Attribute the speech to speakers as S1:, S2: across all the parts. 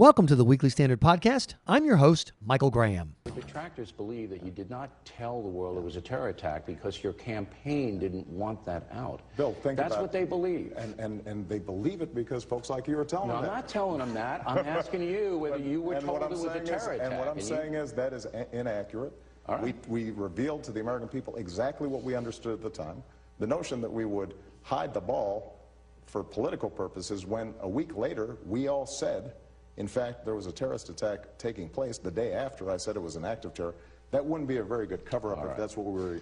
S1: Welcome to the Weekly Standard Podcast. I'm your host, Michael Graham.
S2: The detractors believe that you did not tell the world it was a terror attack because your campaign didn't want that out.
S3: Bill, think
S2: That's
S3: about
S2: what they believe.
S3: And, and, and they believe it because folks like you are telling
S2: No,
S3: them
S2: I'm
S3: that.
S2: not telling them that. I'm asking you whether you were
S3: and
S2: told
S3: what
S2: it
S3: I'm
S2: was a
S3: saying
S2: terror
S3: is,
S2: attack.
S3: And what I'm
S2: you-
S3: saying is that is a- inaccurate.
S2: All right.
S3: We, we revealed to the American people exactly what we understood at the time. The notion that we would hide the ball for political purposes when a week later we all said, in fact, there was a terrorist attack taking place the day after I said it was an act of terror. That wouldn't be a very good cover up if that's what we were.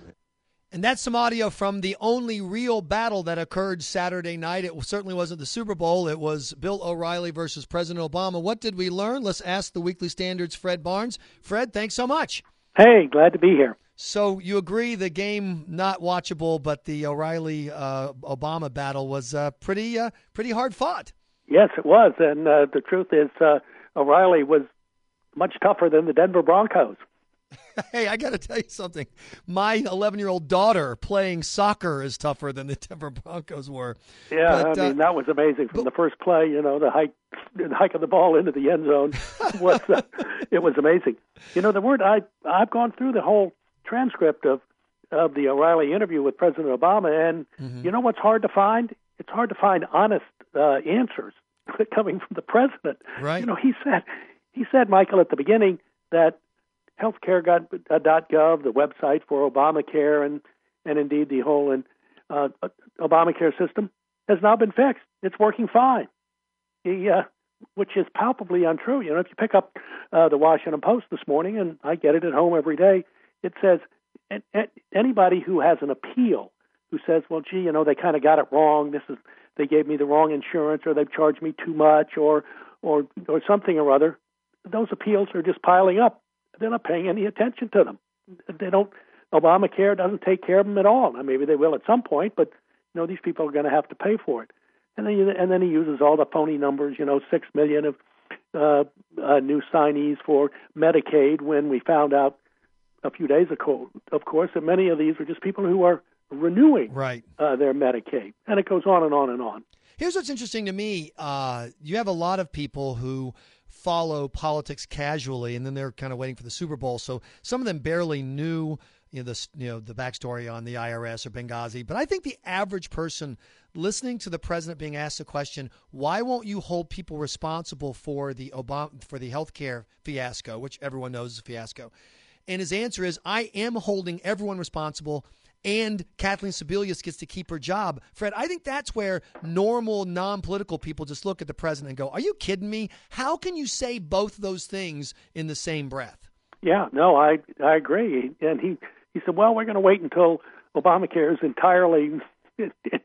S1: And that's some audio from the only real battle that occurred Saturday night. It certainly wasn't the Super Bowl. It was Bill O'Reilly versus President Obama. What did we learn? Let's ask the Weekly Standard's Fred Barnes. Fred, thanks so much.
S4: Hey, glad to be here.
S1: So you agree the game not watchable, but the O'Reilly uh, Obama battle was uh, pretty uh, pretty hard fought.
S4: Yes, it was, and uh, the truth is, uh, O'Reilly was much tougher than the Denver Broncos.
S1: Hey, I got to tell you something. My 11 year old daughter playing soccer is tougher than the Denver Broncos were.
S4: Yeah,
S1: But,
S4: I
S1: uh,
S4: mean that was amazing from the first play. You know, the hike, the hike of the ball into the end zone was uh, it was amazing. You know, the word I I've gone through the whole transcript of of the O'Reilly interview with President Obama, and
S1: Mm-hmm.
S4: you know what's hard to find? It's hard to find honest uh, answers coming from the president.
S1: Right.
S4: You know, he said he said Michael at the beginning that healthcare.gov, the website for Obamacare, and and indeed the whole and uh, Obamacare system has now been fixed. It's working fine. He, uh, which is palpably untrue. You know, if you pick up uh, the Washington Post this morning, and I get it at home every day, it says "An- an- anybody who has an appeal who says, "Well, gee, you know, they kind of got it wrong. This is they gave me the wrong insurance, or they've charged me too much, or or or something or other." Those appeals are just piling up. They're not paying any attention to them. They don't. Obamacare doesn't take care of them at all. Now, maybe they will at some point, but you know these people are going to have to pay for it. And then you- and then he uses all the phony numbers. You know, six million of uh, uh, new signees for Medicaid. When we found out a few days ago, of course, that many of these are just people who are renewing
S1: Right.
S4: uh, their Medicaid, and it goes on and on and on.
S1: Here's what's interesting to me. Uh, you have a lot of people who follow politics casually, and then they're kind of waiting for the Super Bowl. So some of them barely knew, you know, the you know the backstory on the IRS or Benghazi. But I think the average person listening to the president being asked the question, "Why won't you hold people responsible for the Obama for the healthcare fiasco?" which everyone knows is a fiasco, and his answer is, "I am holding everyone responsible." And Kathleen Sebelius gets to keep her job. Fred, I think that's where normal, non political people just look at the president and go, Are you kidding me? How can you say both those things in the same breath?
S4: Yeah, no, I I agree. And he he said, well, we're going to wait until Obamacare is entirely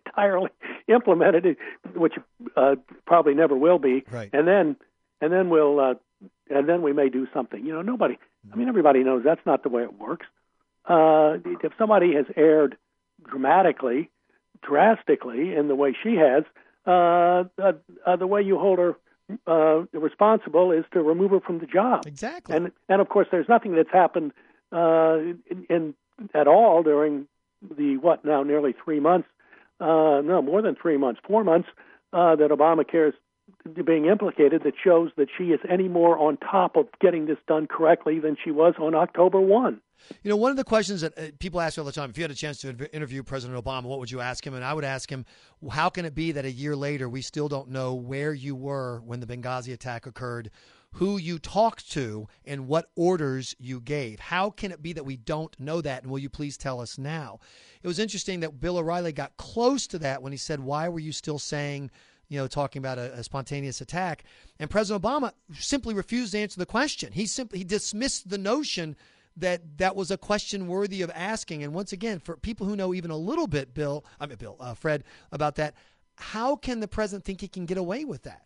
S4: entirely implemented, which uh, probably never will be.
S1: Right.
S4: And then and then we'll uh, and then we may do something. You know, nobody. I mean, everybody knows that's not the way it works. Uh, if somebody has erred dramatically, drastically in the way she has, uh, uh, uh, the way you hold her uh, responsible is to remove her from the job.
S1: Exactly.
S4: And and of course, there's nothing that's happened uh, in, in at all during the what now nearly three months, uh, no more than three months, four months uh, that Obamacare is being implicated that shows that she is any more on top of getting this done correctly than she was on October one.
S1: You know, one of the questions that uh, people ask me all the time if you had a chance to interview President Obama, what would you ask him? And I would ask him, how can it be that a year later we still don't know where you were when the Benghazi attack occurred, who you talked to, and what orders you gave? How can it be that we don't know that? And will you please tell us now? It was interesting that Bill O'Reilly got close to that when he said, Why were you still saying, you know, talking about a, a spontaneous attack? And President Obama simply refused to answer the question. He simply he dismissed the notion that that was a question worthy of asking. And once again, for people who know even a little bit, Bill, I mean Bill, uh, Fred, about that, how can the president think he can get away with that?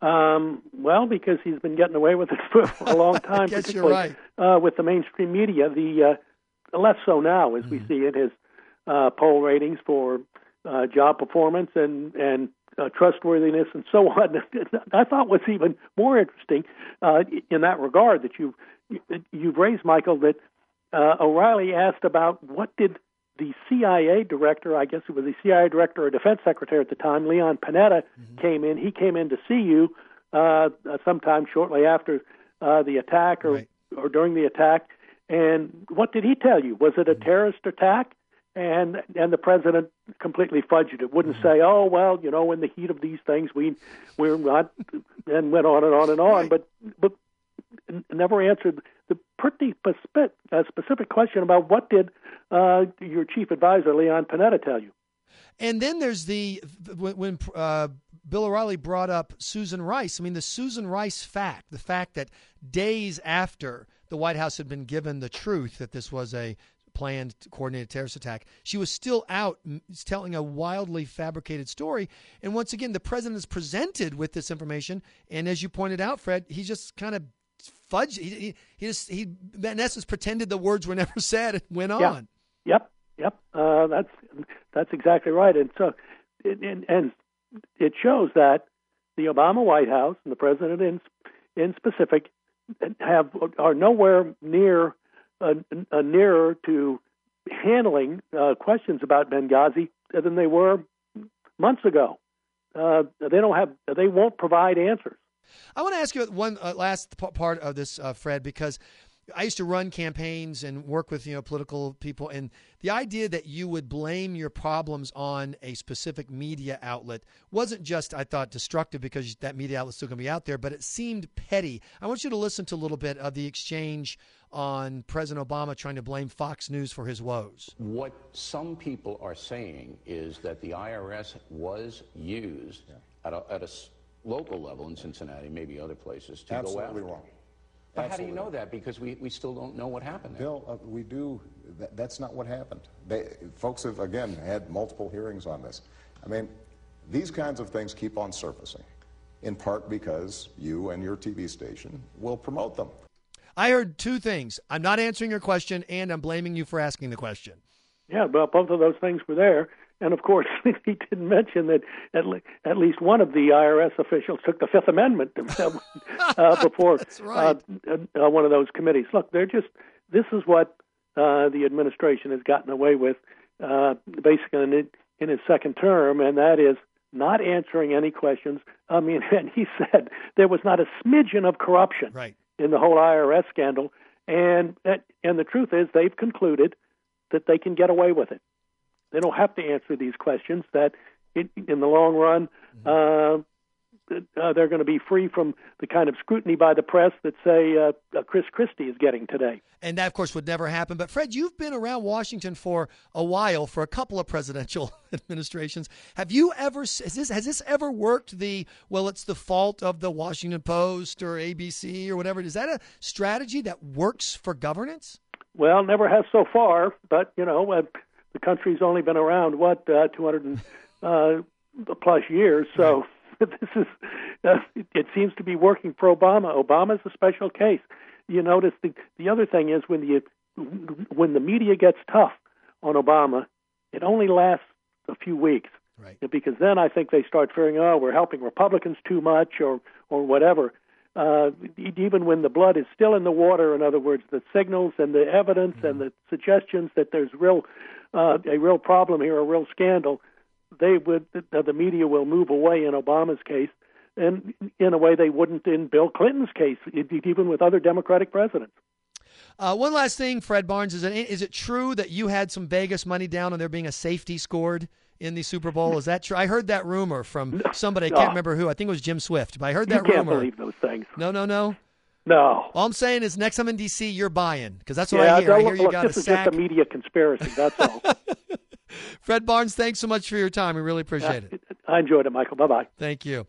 S4: Um, well, because he's been getting away with it for, for a long time, particularly uh, with the mainstream media. The uh, less so now, as we see it, his uh, poll ratings for uh, job performance and and uh, trustworthiness and so on. I thought was even more interesting uh, in that regard that you you've raised, Michael, that uh, O'Reilly asked about what did the CIA director, I guess it was the CIA director or defense secretary at the time, Leon Panetta, came in. He came in to see you uh, sometime shortly after uh, the attack or
S1: Right.
S4: or during the attack. And what did he tell you? Was it a terrorist attack? And and the president completely fudged it. Wouldn't say, "Oh well, you know, in the heat of these things, we we're not," and went on and on and on. But but never answered the pretty specific, uh, specific question about what did uh, your chief advisor Leon Panetta tell you?
S1: And then there's the when, when uh, Bill O'Reilly brought up Susan Rice. I mean, the Susan Rice fact, the fact that days after the White House had been given the truth that this was a planned coordinated terrorist attack, she was still out telling a wildly fabricated story. And once again, the president is presented with this information, and as you pointed out, Fred, he just kind of fudged. He, he, he just he in essence pretended the words were never said and went on.
S4: Yeah. Yep, yep. Uh, that's that's exactly right. And so, it, and, and it shows that the Obama White House and the president in in specific have are nowhere near uh, nearer to handling uh, questions about Benghazi than they were months ago. Uh, they don't have. They won't provide answers.
S1: I want to ask you one uh, last p- part of this, uh, Fred, because I used to run campaigns and work with you know political people, and the idea that you would blame your problems on a specific media outlet wasn't just, I thought, destructive because that media outlet's still going to be out there, but it seemed petty. I want you to listen to a little bit of the exchange on President Obama trying to blame Fox News for his woes.
S2: What some people are saying is that the IRS was used at, a, at a s- local level in Cincinnati, maybe other places, to go
S3: Absolutely
S2: after.
S3: wrong.
S2: But how do you know that? Because we, we still don't know what happened there.
S3: Bill, uh, we do. That, that's not what happened. They, folks have again had multiple hearings on this. I mean, these kinds of things keep on surfacing, in part because you and your TV station will promote them.
S1: I heard two things. I'm not answering your question, and I'm blaming you for asking the question.
S4: Yeah, well, both of those things were there. And of course, he didn't mention that at, le- at least one of the IRS officials took the Fifth Amendment uh, before
S1: right.
S4: uh, uh, one of those committees. Look, they're just this is what uh, the administration has gotten away with, uh, basically in, it- in his second term, and that is not answering any questions. I mean, and he said there was not a smidgen of corruption
S1: Right.
S4: in the whole IRS scandal, and and the truth is they've concluded that they can get away with it. They don't have to answer these questions. That in, in the long run, uh, uh, they're going to be free from the kind of scrutiny by the press that say uh, uh, Chris Christie is getting today.
S1: And that, of course, would never happen. But, Fred, you've been around Washington for a while, for a couple of presidential administrations. Have you ever, has this, has this ever worked the, well, it's the fault of the Washington Post or ABC or whatever? Is that a strategy that works for governance?
S4: Well, never has so far, but you know, uh, the country's only been around what uh, 200 and, uh, plus years, so this is uh, it, it seems to be working for Obama. Obama's a special case. You notice the the other thing is when the when the media gets tough on Obama, it only lasts a few weeks
S1: Right.
S4: because then I think they start fearing, oh, we're helping Republicans too much or or whatever. Uh, even when the blood is still in the water, in other words, the signals and the evidence and the suggestions that there's real uh, a real problem here, a real scandal, they would the, the media will move away in Obama's case, and in a way they wouldn't in Bill Clinton's case, even with other Democratic presidents.
S1: Uh, one last thing, Fred Barnes, is it, is it true that you had some Vegas money down on there being a safety scored in the Super Bowl? Is that true? I heard that rumor from somebody. I can't remember who. I think it was Jim Swift, but I heard
S4: You
S1: that
S4: can't
S1: rumor.
S4: believe those things.
S1: No, no, no.
S4: No.
S1: All I'm saying is next time in D.C., you're buying because that's what
S4: yeah,
S1: I hear. I
S4: look,
S1: hear you
S4: look,
S1: got a
S4: this is
S1: sack.
S4: just a media conspiracy. That's all.
S1: Fred Barnes, thanks so much for your time. We really appreciate uh, it.
S4: I enjoyed it, Michael. Bye bye.
S1: Thank you.